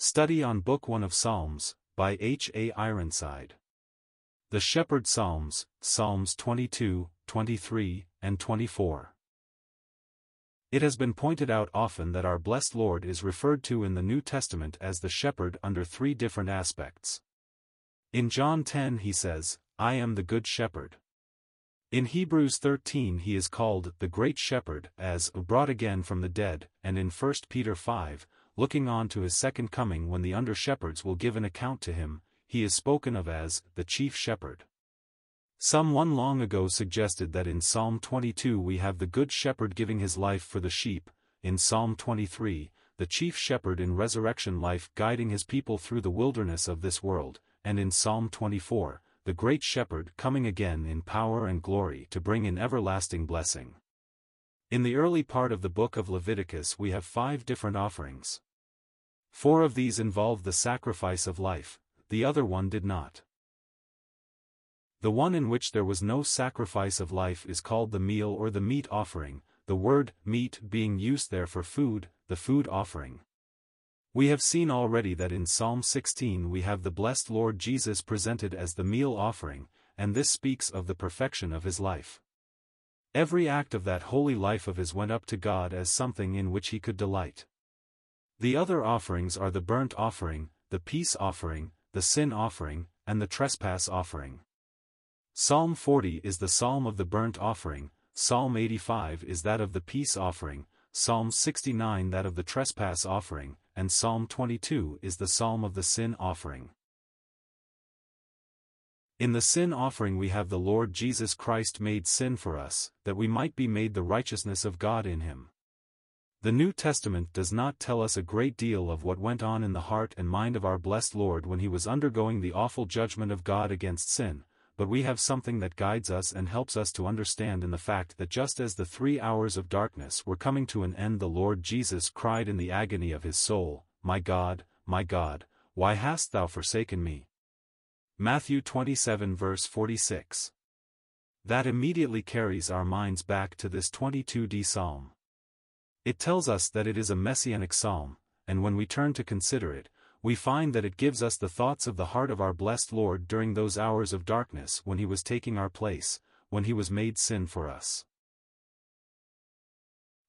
Study on Book 1 of Psalms, by H. A. Ironside. The Shepherd Psalms, Psalms 22, 23, and 24. It has been pointed out often that our blessed Lord is referred to in the New Testament as the shepherd under three different aspects. In John 10 he says, I am the good shepherd. In Hebrews 13 he is called the great shepherd as brought again from the dead, and in 1 Peter 5, looking on to his second coming when the under-shepherds will give an account to him, he is spoken of as the chief shepherd. Some one long ago suggested that in Psalm 22 we have the good shepherd giving his life for the sheep, in Psalm 23, the chief shepherd in resurrection life guiding his people through the wilderness of this world, and in Psalm 24, the great shepherd coming again in power and glory to bring in everlasting blessing. In the early part of the book of Leviticus we have five different offerings. Four of these involved the sacrifice of life, the other one did not. The one in which there was no sacrifice of life is called the meal or the meat offering, the word meat being used there for food, the food offering. We have seen already that in Psalm 16 we have the blessed Lord Jesus presented as the meal offering, and this speaks of the perfection of his life. Every act of that holy life of his went up to God as something in which he could delight. The other offerings are the burnt offering, the peace offering, the sin offering, and the trespass offering. Psalm 40 is the psalm of the burnt offering, Psalm 85 is that of the peace offering, Psalm 69 that of the trespass offering, and Psalm 22 is the psalm of the sin offering. In the sin offering we have the Lord Jesus Christ made sin for us, that we might be made the righteousness of God in him. The New Testament does not tell us a great deal of what went on in the heart and mind of our blessed Lord when he was undergoing the awful judgment of God against sin, but we have something that guides us and helps us to understand in the fact that just as the three hours of darkness were coming to an end the Lord Jesus cried in the agony of his soul, My God, my God, why hast thou forsaken me? Matthew 27 verse 46. That immediately carries our minds back to this 22d Psalm. It tells us that it is a messianic psalm, and when we turn to consider it, we find that it gives us the thoughts of the heart of our blessed Lord during those hours of darkness when he was taking our place, when he was made sin for us.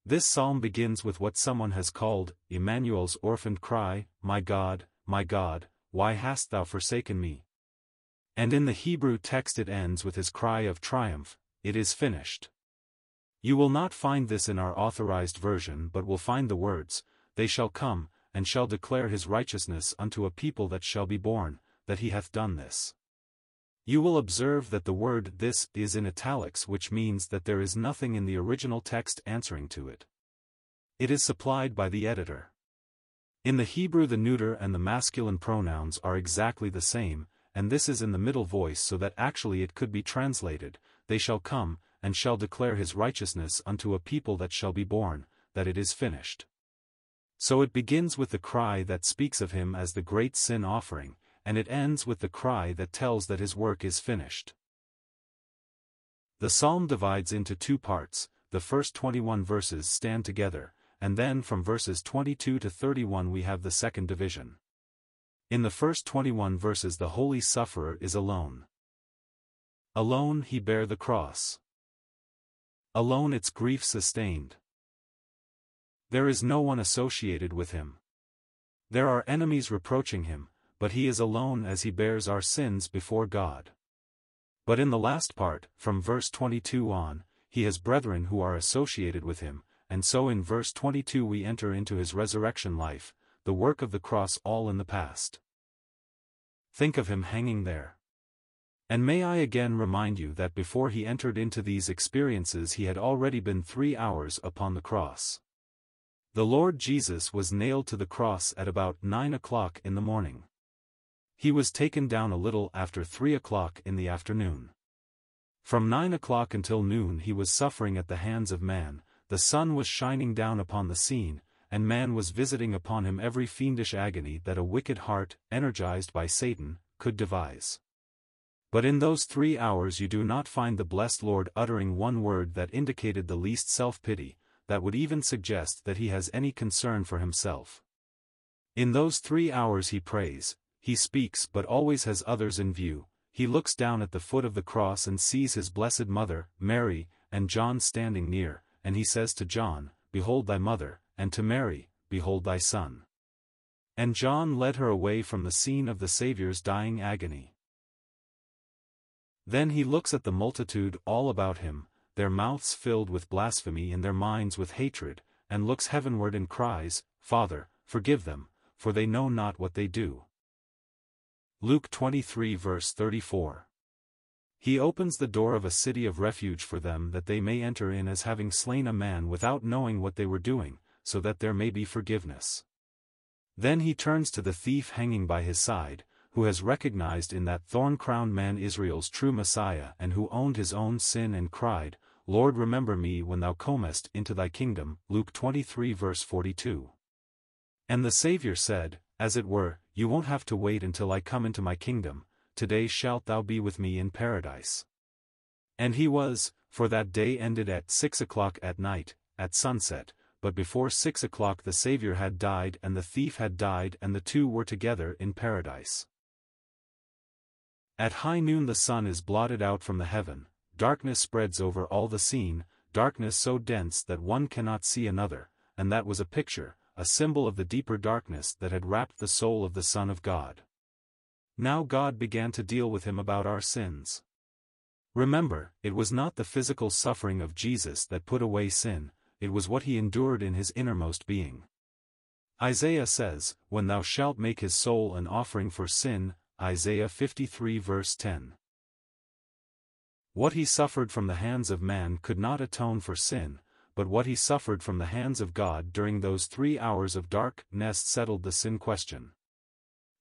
This psalm begins with what someone has called, Emmanuel's orphaned cry, My God, my God, why hast thou forsaken me? And in the Hebrew text it ends with his cry of triumph, It is finished. You will not find this in our authorized version but will find the words, They shall come, and shall declare his righteousness unto a people that shall be born, that he hath done this. You will observe that the word this is in italics which means that there is nothing in the original text answering to it. It is supplied by the editor. In the Hebrew the neuter and the masculine pronouns are exactly the same, and this is in the middle voice so that actually it could be translated, they shall come, and shall declare his righteousness unto a people that shall be born, that it is finished. So it begins with the cry that speaks of him as the great sin offering, and it ends with the cry that tells that his work is finished. The psalm divides into two parts, the first 21 verses stand together, and then from verses 22 to 31 we have the second division. In the first 21 verses the holy sufferer is alone. Alone he bare the cross. Alone its grief sustained. There is no one associated with him. There are enemies reproaching him, but he is alone as he bears our sins before God. But in the last part, from verse 22 on, he has brethren who are associated with him, and so in verse 22 we enter into his resurrection life, the work of the cross all in the past. Think of him hanging there. And may I again remind you that before he entered into these experiences he had already been three hours upon the cross. The Lord Jesus was nailed to the cross at about nine o'clock in the morning. He was taken down a little after three o'clock in the afternoon. From nine o'clock until noon he was suffering at the hands of man, the sun was shining down upon the scene, and man was visiting upon him every fiendish agony that a wicked heart, energized by Satan, could devise. But in those three hours you do not find the blessed Lord uttering one word that indicated the least self-pity, that would even suggest that he has any concern for himself. In those three hours he prays, he speaks but always has others in view, he looks down at the foot of the cross and sees his blessed mother, Mary, and John standing near, and he says to John, Behold thy mother, and to Mary, Behold thy son. And John led her away from the scene of the Saviour's dying agony. Then he looks at the multitude all about him, their mouths filled with blasphemy and their minds with hatred, and looks heavenward and cries, Father, forgive them, for they know not what they do. Luke 23 verse 34 He opens the door of a city of refuge for them that they may enter in as having slain a man without knowing what they were doing, so that there may be forgiveness. Then he turns to the thief hanging by his side, who has recognized in that thorn-crowned man Israel's true Messiah and who owned his own sin and cried, Lord remember me when thou comest into thy kingdom, Luke 23 verse 42. And the Saviour said, as it were, you won't have to wait until I come into my kingdom, today shalt thou be with me in paradise. And he was, for that day ended at six o'clock at night, at sunset, but before six o'clock the Saviour had died and the thief had died and the two were together in paradise. At high noon the sun is blotted out from the heaven, darkness spreads over all the scene, darkness so dense that one cannot see another, and that was a picture, a symbol of the deeper darkness that had wrapped the soul of the Son of God. Now God began to deal with him about our sins. Remember, it was not the physical suffering of Jesus that put away sin, it was what he endured in his innermost being. Isaiah says, When thou shalt make his soul an offering for sin, Isaiah 53 verse 10. What he suffered from the hands of man could not atone for sin, but what he suffered from the hands of God during those three hours of darkness settled the sin question.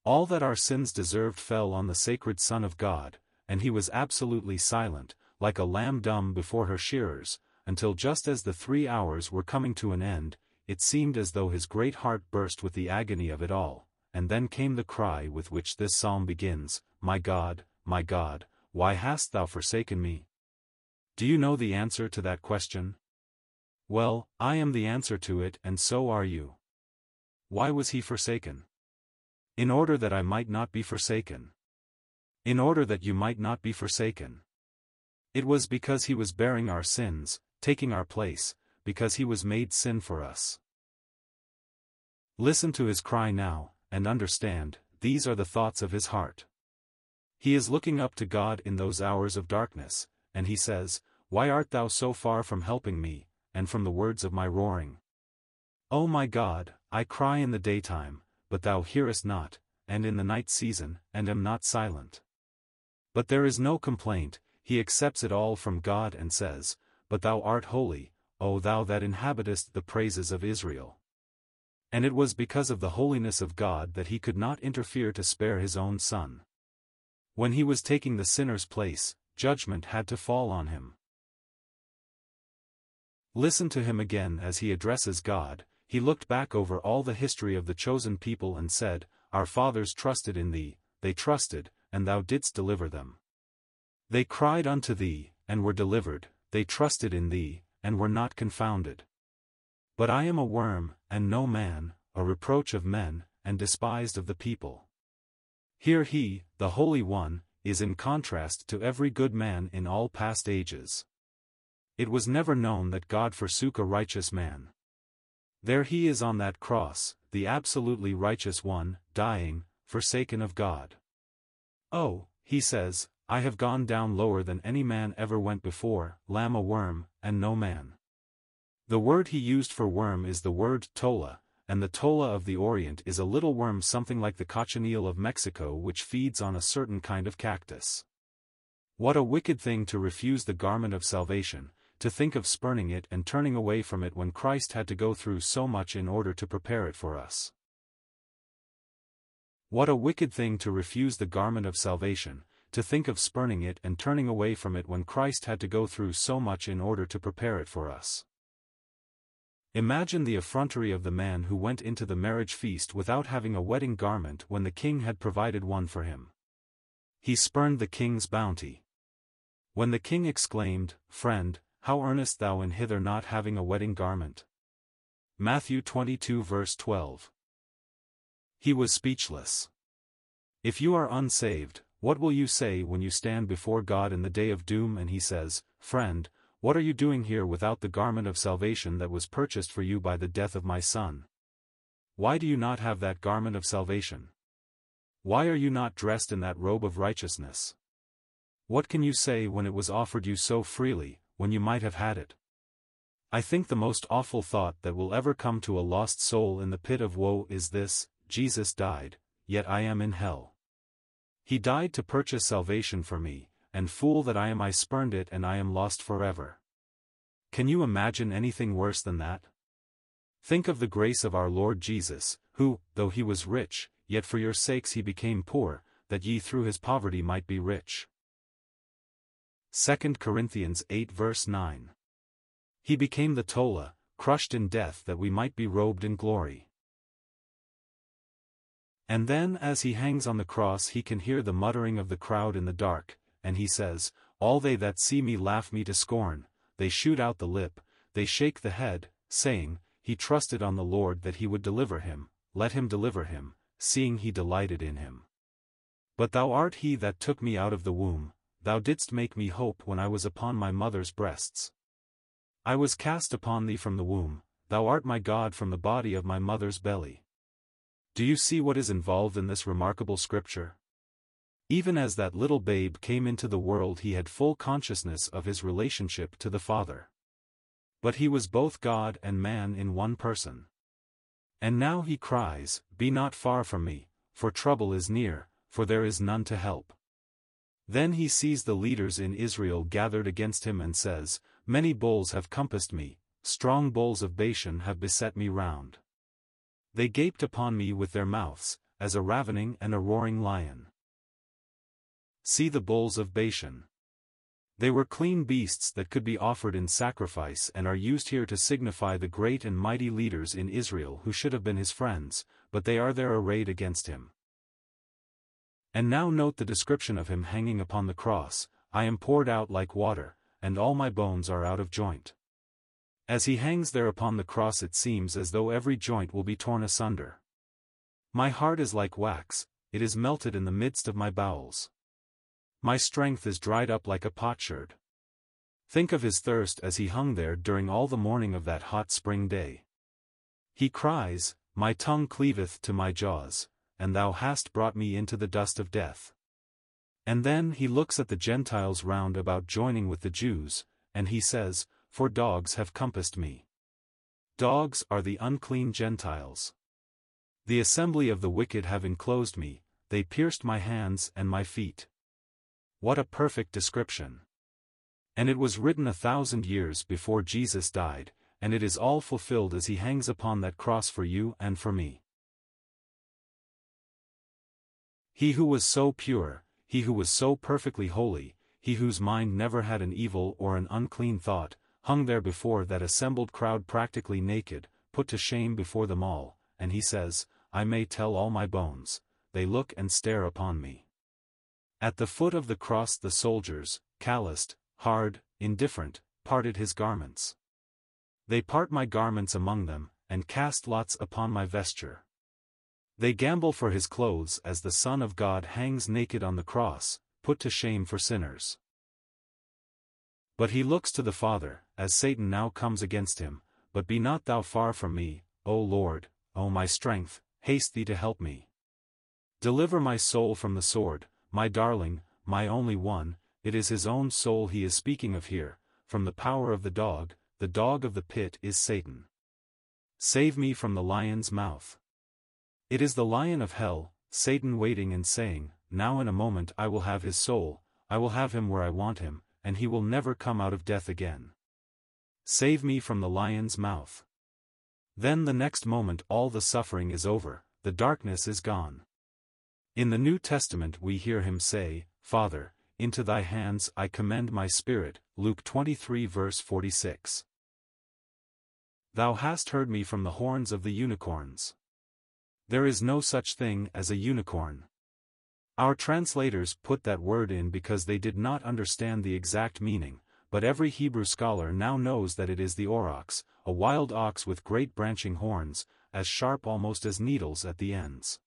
All that our sins deserved fell on the sacred Son of God, and he was absolutely silent, like a lamb dumb before her shearers, until just as the three hours were coming to an end, it seemed as though his great heart burst with the agony of it all, and then came the cry with which this psalm begins, My God, my God, why hast thou forsaken me? Do you know the answer to that question? Well, I am the answer to it and so are you. Why was he forsaken? In order that I might not be forsaken. In order that you might not be forsaken. It was because he was bearing our sins, taking our place, because he was made sin for us. Listen to his cry now, and understand, these are the thoughts of his heart. He is looking up to God in those hours of darkness, and he says, Why art thou so far from helping me, and from the words of my roaring? O my God, I cry in the daytime, but thou hearest not, and in the night season, and am not silent. But there is no complaint, he accepts it all from God and says, but thou art holy, O thou that inhabitest the praises of Israel. And it was because of the holiness of God that he could not interfere to spare his own son. When he was taking the sinner's place, judgment had to fall on him. Listen to him again as he addresses God, he looked back over all the history of the chosen people and said, Our fathers trusted in thee, they trusted, and thou didst deliver them. They cried unto thee, and were delivered, they trusted in thee, and were not confounded. But I am a worm, and no man, a reproach of men, and despised of the people. Here he, the Holy One, is in contrast to every good man in all past ages. It was never known that God forsook a righteous man. There he is on that cross, the absolutely righteous one, dying, forsaken of God. Oh, he says, I have gone down lower than any man ever went before, lamb a worm, and no man. The word he used for worm is the word tola, and the tola of the Orient is a little worm something like the cochineal of Mexico which feeds on a certain kind of cactus. What a wicked thing to refuse the garment of salvation, to think of spurning it and turning away from it when Christ had to go through so much in order to prepare it for us. What a wicked thing to refuse the garment of salvation, to think of spurning it and turning away from it when Christ had to go through so much in order to prepare it for us. Imagine the effrontery of the man who went into the marriage feast without having a wedding garment when the king had provided one for him. He spurned the king's bounty. When the king exclaimed, Friend, how earnest thou in hither not having a wedding garment? Matthew 22 verse 12. He was speechless. If you are unsaved, what will you say when you stand before God in the day of doom and he says, Friend, what are you doing here without the garment of salvation that was purchased for you by the death of my son? Why do you not have that garment of salvation? Why are you not dressed in that robe of righteousness? What can you say when it was offered you so freely, when you might have had it? I think the most awful thought that will ever come to a lost soul in the pit of woe is this, Jesus died, yet I am in hell. He died to purchase salvation for me, and fool that I am I spurned it and I am lost forever. Can you imagine anything worse than that? Think of the grace of our Lord Jesus, who, though he was rich, yet for your sakes he became poor, that ye through his poverty might be rich. 2 Corinthians 8 verse 9. He became the Tola, crushed in death that we might be robed in glory. And then as he hangs on the cross he can hear the muttering of the crowd in the dark, and he says, All they that see me laugh me to scorn, they shoot out the lip, they shake the head, saying, He trusted on the Lord that he would deliver him, let him deliver him, seeing he delighted in him. But thou art he that took me out of the womb, thou didst make me hope when I was upon my mother's breasts. I was cast upon thee from the womb, thou art my God from the body of my mother's belly. Do you see what is involved in this remarkable scripture? Even as that little babe came into the world he had full consciousness of his relationship to the Father. But he was both God and man in one person. And now he cries, Be not far from me, for trouble is near, for there is none to help. Then he sees the leaders in Israel gathered against him and says, Many bulls have compassed me, strong bulls of Bashan have beset me round. They gaped upon me with their mouths, as a ravening and a roaring lion. See the bulls of Bashan. They were clean beasts that could be offered in sacrifice and are used here to signify the great and mighty leaders in Israel who should have been his friends, but they are there arrayed against him. And now note the description of him hanging upon the cross, I am poured out like water, and all my bones are out of joint. As he hangs there upon the cross it seems as though every joint will be torn asunder. My heart is like wax, it is melted in the midst of my bowels. My strength is dried up like a potsherd. Think of his thirst as he hung there during all the morning of that hot spring day. He cries, My tongue cleaveth to my jaws, and thou hast brought me into the dust of death. And then he looks at the Gentiles round about joining with the Jews, and he says, for dogs have compassed me. Dogs are the unclean Gentiles. The assembly of the wicked have enclosed me, they pierced my hands and my feet. What a perfect description. And it was written a thousand years before Jesus died, and it is all fulfilled as he hangs upon that cross for you and for me. He who was so pure, he who was so perfectly holy, he whose mind never had an evil or an unclean thought, hung there before that assembled crowd practically naked, put to shame before them all, and he says, I may tell all my bones, they look and stare upon me. At the foot of the cross the soldiers, calloused, hard, indifferent, parted his garments. They part my garments among them, and cast lots upon my vesture. They gamble for his clothes as the Son of God hangs naked on the cross, put to shame for sinners. But he looks to the Father, as Satan now comes against him, but be not thou far from me, O Lord, O my strength, haste thee to help me. Deliver my soul from the sword, my darling, my only one, it is his own soul he is speaking of here, from the power of the dog, the dog of the pit is Satan. Save me from the lion's mouth. It is the lion of hell, Satan waiting and saying, Now in a moment I will have his soul, I will have him where I want him, and he will never come out of death again. Save me from the lion's mouth. Then the next moment all the suffering is over, the darkness is gone. In the New Testament we hear him say, Father, into thy hands I commend my spirit, Luke 23 verse 46. Thou hast heard me from the horns of the unicorns. There is no such thing as a unicorn. Our translators put that word in because they did not understand the exact meaning, but every Hebrew scholar now knows that it is the aurochs, a wild ox with great branching horns, as sharp almost as needles at the ends.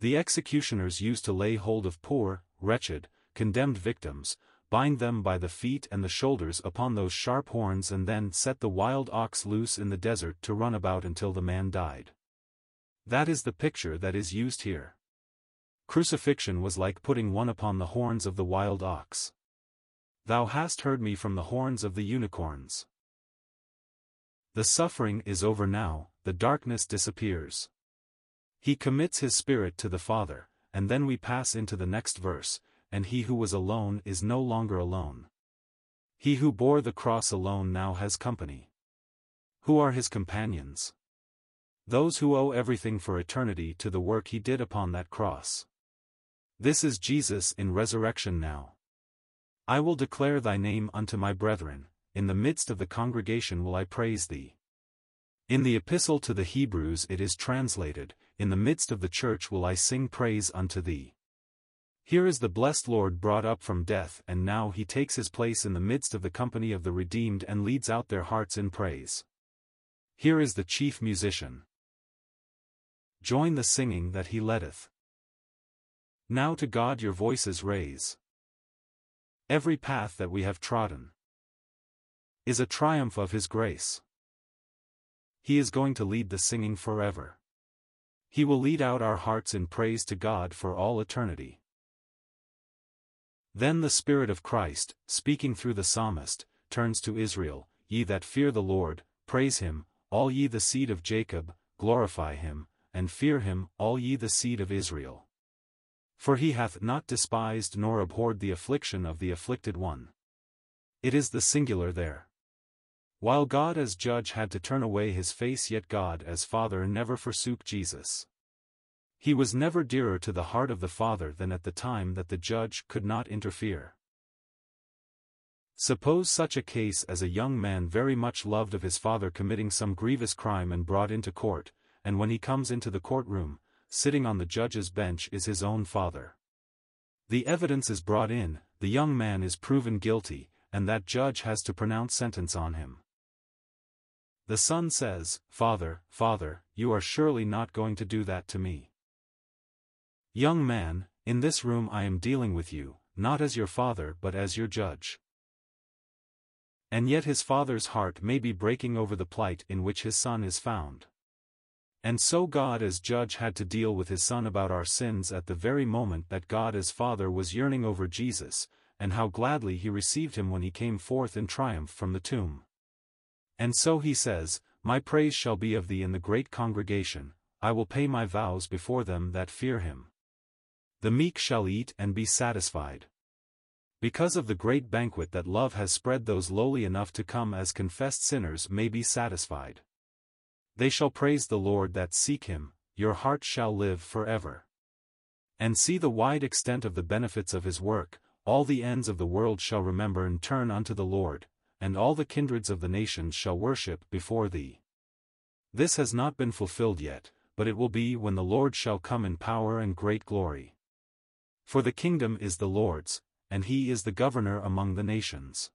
The executioners used to lay hold of poor, wretched, condemned victims, bind them by the feet and the shoulders upon those sharp horns and then set the wild ox loose in the desert to run about until the man died. That is the picture that is used here. Crucifixion was like putting one upon the horns of the wild ox. Thou hast heard me from the horns of the unicorns. The suffering is over now, the darkness disappears. He commits his spirit to the Father, and then we pass into the next verse, and he who was alone is no longer alone. He who bore the cross alone now has company. Who are his companions? Those who owe everything for eternity to the work he did upon that cross. This is Jesus in resurrection now. I will declare thy name unto my brethren, in the midst of the congregation will I praise thee. In the epistle to the Hebrews it is translated, In the midst of the church will I sing praise unto thee. Here is the blessed Lord brought up from death and now he takes his place in the midst of the company of the redeemed and leads out their hearts in praise. Here is the chief musician. Join the singing that he leadeth. Now to God your voices raise. Every path that we have trodden is a triumph of his grace. He is going to lead the singing forever. He will lead out our hearts in praise to God for all eternity. Then the Spirit of Christ, speaking through the psalmist, turns to Israel, Ye that fear the Lord, praise him, all ye the seed of Jacob, glorify him, and fear him, all ye the seed of Israel. For he hath not despised nor abhorred the affliction of the afflicted one. It is the singular there. While God as judge had to turn away his face yet God as Father never forsook Jesus. He was never dearer to the heart of the Father than at the time that the judge could not interfere. Suppose such a case as a young man very much loved of his father committing some grievous crime and brought into court, and when he comes into the courtroom, sitting on the judge's bench is his own father. The evidence is brought in, the young man is proven guilty, and that judge has to pronounce sentence on him. The son says, Father, Father, you are surely not going to do that to me. Young man, in this room I am dealing with you, not as your father but as your judge. And yet his father's heart may be breaking over the plight in which his son is found. And so God as judge had to deal with his son about our sins at the very moment that God as father was yearning over Jesus, and how gladly he received him when he came forth in triumph from the tomb. And so he says, My praise shall be of thee in the great congregation, I will pay my vows before them that fear him. The meek shall eat and be satisfied. Because of the great banquet that love has spread those lowly enough to come as confessed sinners may be satisfied. They shall praise the Lord that seek him, your heart shall live forever. And see the wide extent of the benefits of his work, all the ends of the world shall remember and turn unto the Lord, and all the kindreds of the nations shall worship before thee. This has not been fulfilled yet, but it will be when the Lord shall come in power and great glory. For the kingdom is the Lord's, and he is the governor among the nations.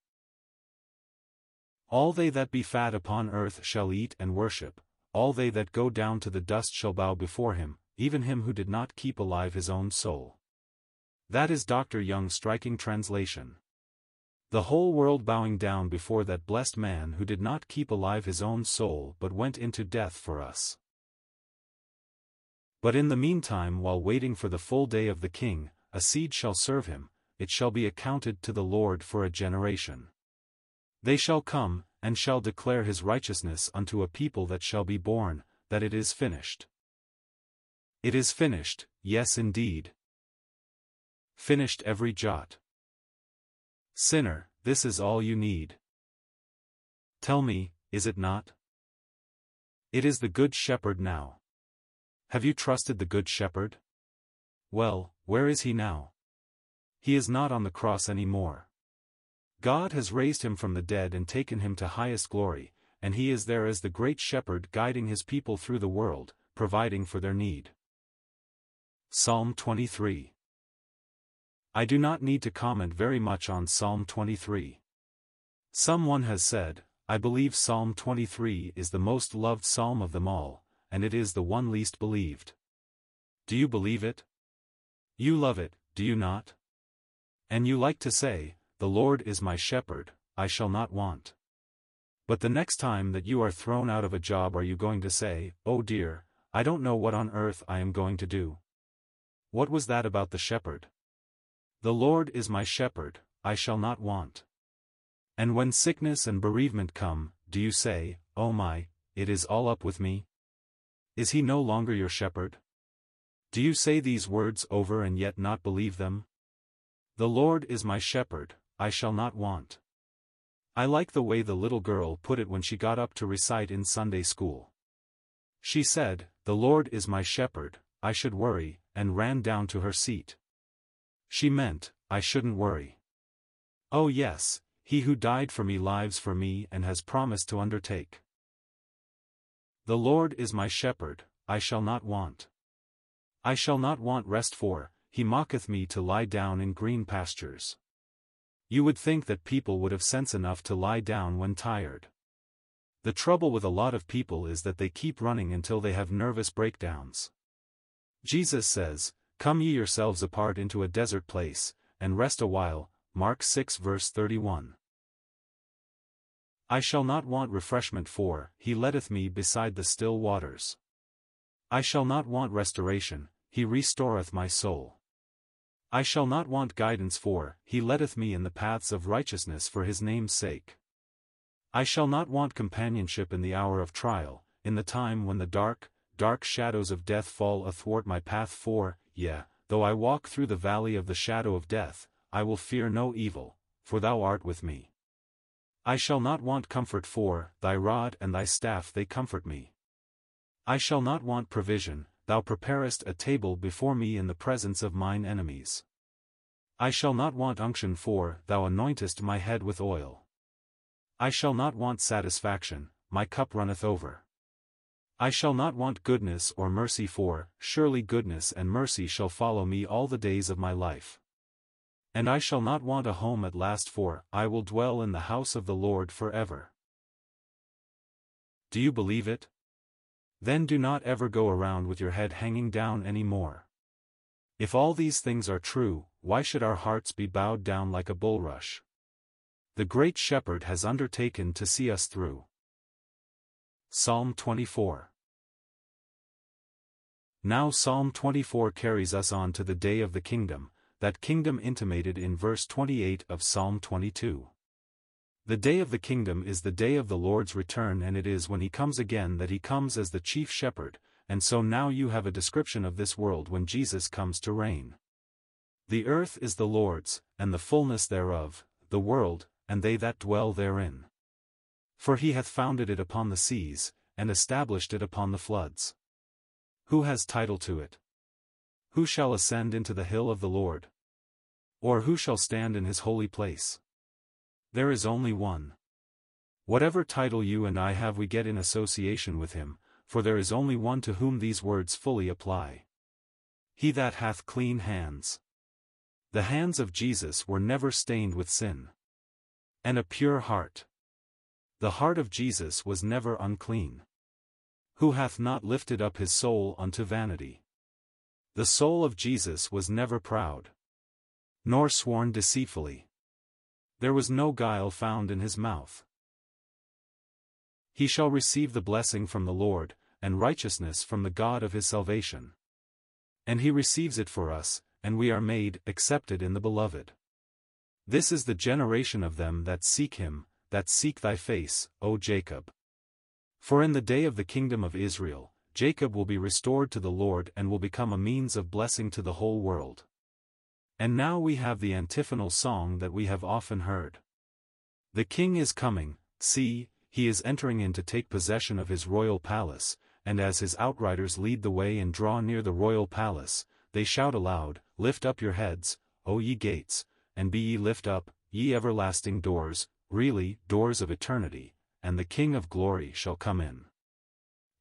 All they that be fat upon earth shall eat and worship, all they that go down to the dust shall bow before him, even him who did not keep alive his own soul. That is Dr. Young's striking translation. The whole world bowing down before that blessed man who did not keep alive his own soul but went into death for us. But in the meantime while waiting for the full day of the king, a seed shall serve him, it shall be accounted to the Lord for a generation. They shall come, and shall declare his righteousness unto a people that shall be born, that it is finished. It is finished, yes indeed. Finished every jot. Sinner, this is all you need. Tell me, is it not? It is the Good Shepherd now. Have you trusted the Good Shepherd? Well, where is he now? He is not on the cross any more. God has raised him from the dead and taken him to highest glory, and he is there as the great shepherd guiding his people through the world, providing for their need. Psalm 23 I do not need to comment very much on Psalm 23. Someone has said, I believe Psalm 23 is the most loved psalm of them all, and it is the one least believed. Do you believe it? You love it, do you not? And you like to say, The Lord is my shepherd, I shall not want. But the next time that you are thrown out of a job are you going to say, Oh dear, I don't know what on earth I am going to do? What was that about the shepherd? The Lord is my shepherd, I shall not want. And when sickness and bereavement come, do you say, Oh my, it is all up with me? Is he no longer your shepherd? Do you say these words over and yet not believe them? The Lord is my shepherd, I shall not want. I like the way the little girl put it when she got up to recite in Sunday school. She said, The Lord is my shepherd, I should worry, and ran down to her seat. She meant, I shouldn't worry. Oh yes, he who died for me lives for me and has promised to undertake. The Lord is my shepherd, I shall not want. I shall not want rest for, he mocketh me to lie down in green pastures. You would think that people would have sense enough to lie down when tired. The trouble with a lot of people is that they keep running until they have nervous breakdowns. Jesus says, Come ye yourselves apart into a desert place, and rest a while, Mark 6 verse 31. I shall not want refreshment for, he leadeth me beside the still waters. I shall not want restoration, he restoreth my soul. I shall not want guidance for, he leadeth me in the paths of righteousness for his name's sake. I shall not want companionship in the hour of trial, in the time when the dark, dark shadows of death fall athwart my path for, yea, though I walk through the valley of the shadow of death, I will fear no evil, for thou art with me. I shall not want comfort for, thy rod and thy staff they comfort me. I shall not want provision, thou preparest a table before me in the presence of mine enemies. I shall not want unction for, thou anointest my head with oil. I shall not want satisfaction, my cup runneth over. I shall not want goodness or mercy for, surely goodness and mercy shall follow me all the days of my life. And I shall not want a home at last for, I will dwell in the house of the Lord forever. Do you believe it? Then do not ever go around with your head hanging down any more. If all these things are true, why should our hearts be bowed down like a bulrush? The great shepherd has undertaken to see us through. Psalm 24 Now Psalm 24 carries us on to the day of the kingdom, that kingdom intimated in verse 28 of Psalm 22. The day of the kingdom is the day of the Lord's return and it is when he comes again that he comes as the chief shepherd, and so now you have a description of this world when Jesus comes to reign. The earth is the Lord's, and the fullness thereof, the world, and they that dwell therein. For he hath founded it upon the seas, and established it upon the floods. Who has title to it? Who shall ascend into the hill of the Lord? Or who shall stand in his holy place? There is only one. Whatever title you and I have we get in association with him, for there is only one to whom these words fully apply. He that hath clean hands. The hands of Jesus were never stained with sin. And a pure heart. The heart of Jesus was never unclean. Who hath not lifted up his soul unto vanity. The soul of Jesus was never proud. Nor sworn deceitfully. There was no guile found in his mouth. He shall receive the blessing from the Lord, and righteousness from the God of his salvation. And he receives it for us, and we are made accepted in the Beloved. This is the generation of them that seek him, that seek thy face, O Jacob. For in the day of the kingdom of Israel, Jacob will be restored to the Lord and will become a means of blessing to the whole world. And now we have the antiphonal song that we have often heard. The king is coming, see, he is entering in to take possession of his royal palace, and as his outriders lead the way and draw near the royal palace, they shout aloud, Lift up your heads, O ye gates, and be ye lift up, ye everlasting doors, really, doors of eternity, and the King of glory shall come in.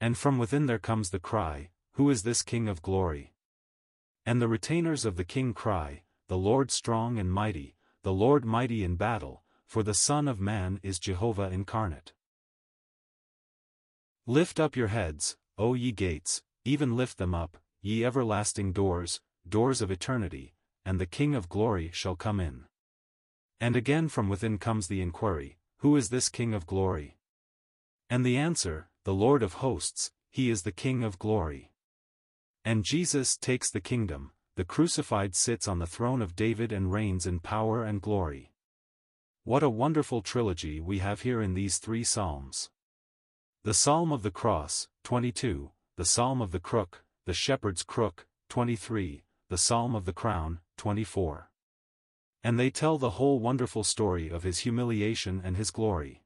And from within there comes the cry, Who is this King of glory? And the retainers of the king cry, The Lord strong and mighty, the Lord mighty in battle, for the Son of Man is Jehovah incarnate. Lift up your heads, O ye gates, even lift them up, ye everlasting doors, doors of eternity, and the King of glory shall come in. And again from within comes the inquiry, Who is this King of glory? And the answer, the Lord of hosts, he is the King of glory. And Jesus takes the kingdom, the crucified sits on the throne of David and reigns in power and glory. What a wonderful trilogy we have here in these three psalms. The Psalm of the Cross, 22, the Psalm of the Crook, the Shepherd's Crook, 23, the Psalm of the Crown, 24. And they tell the whole wonderful story of his humiliation and his glory.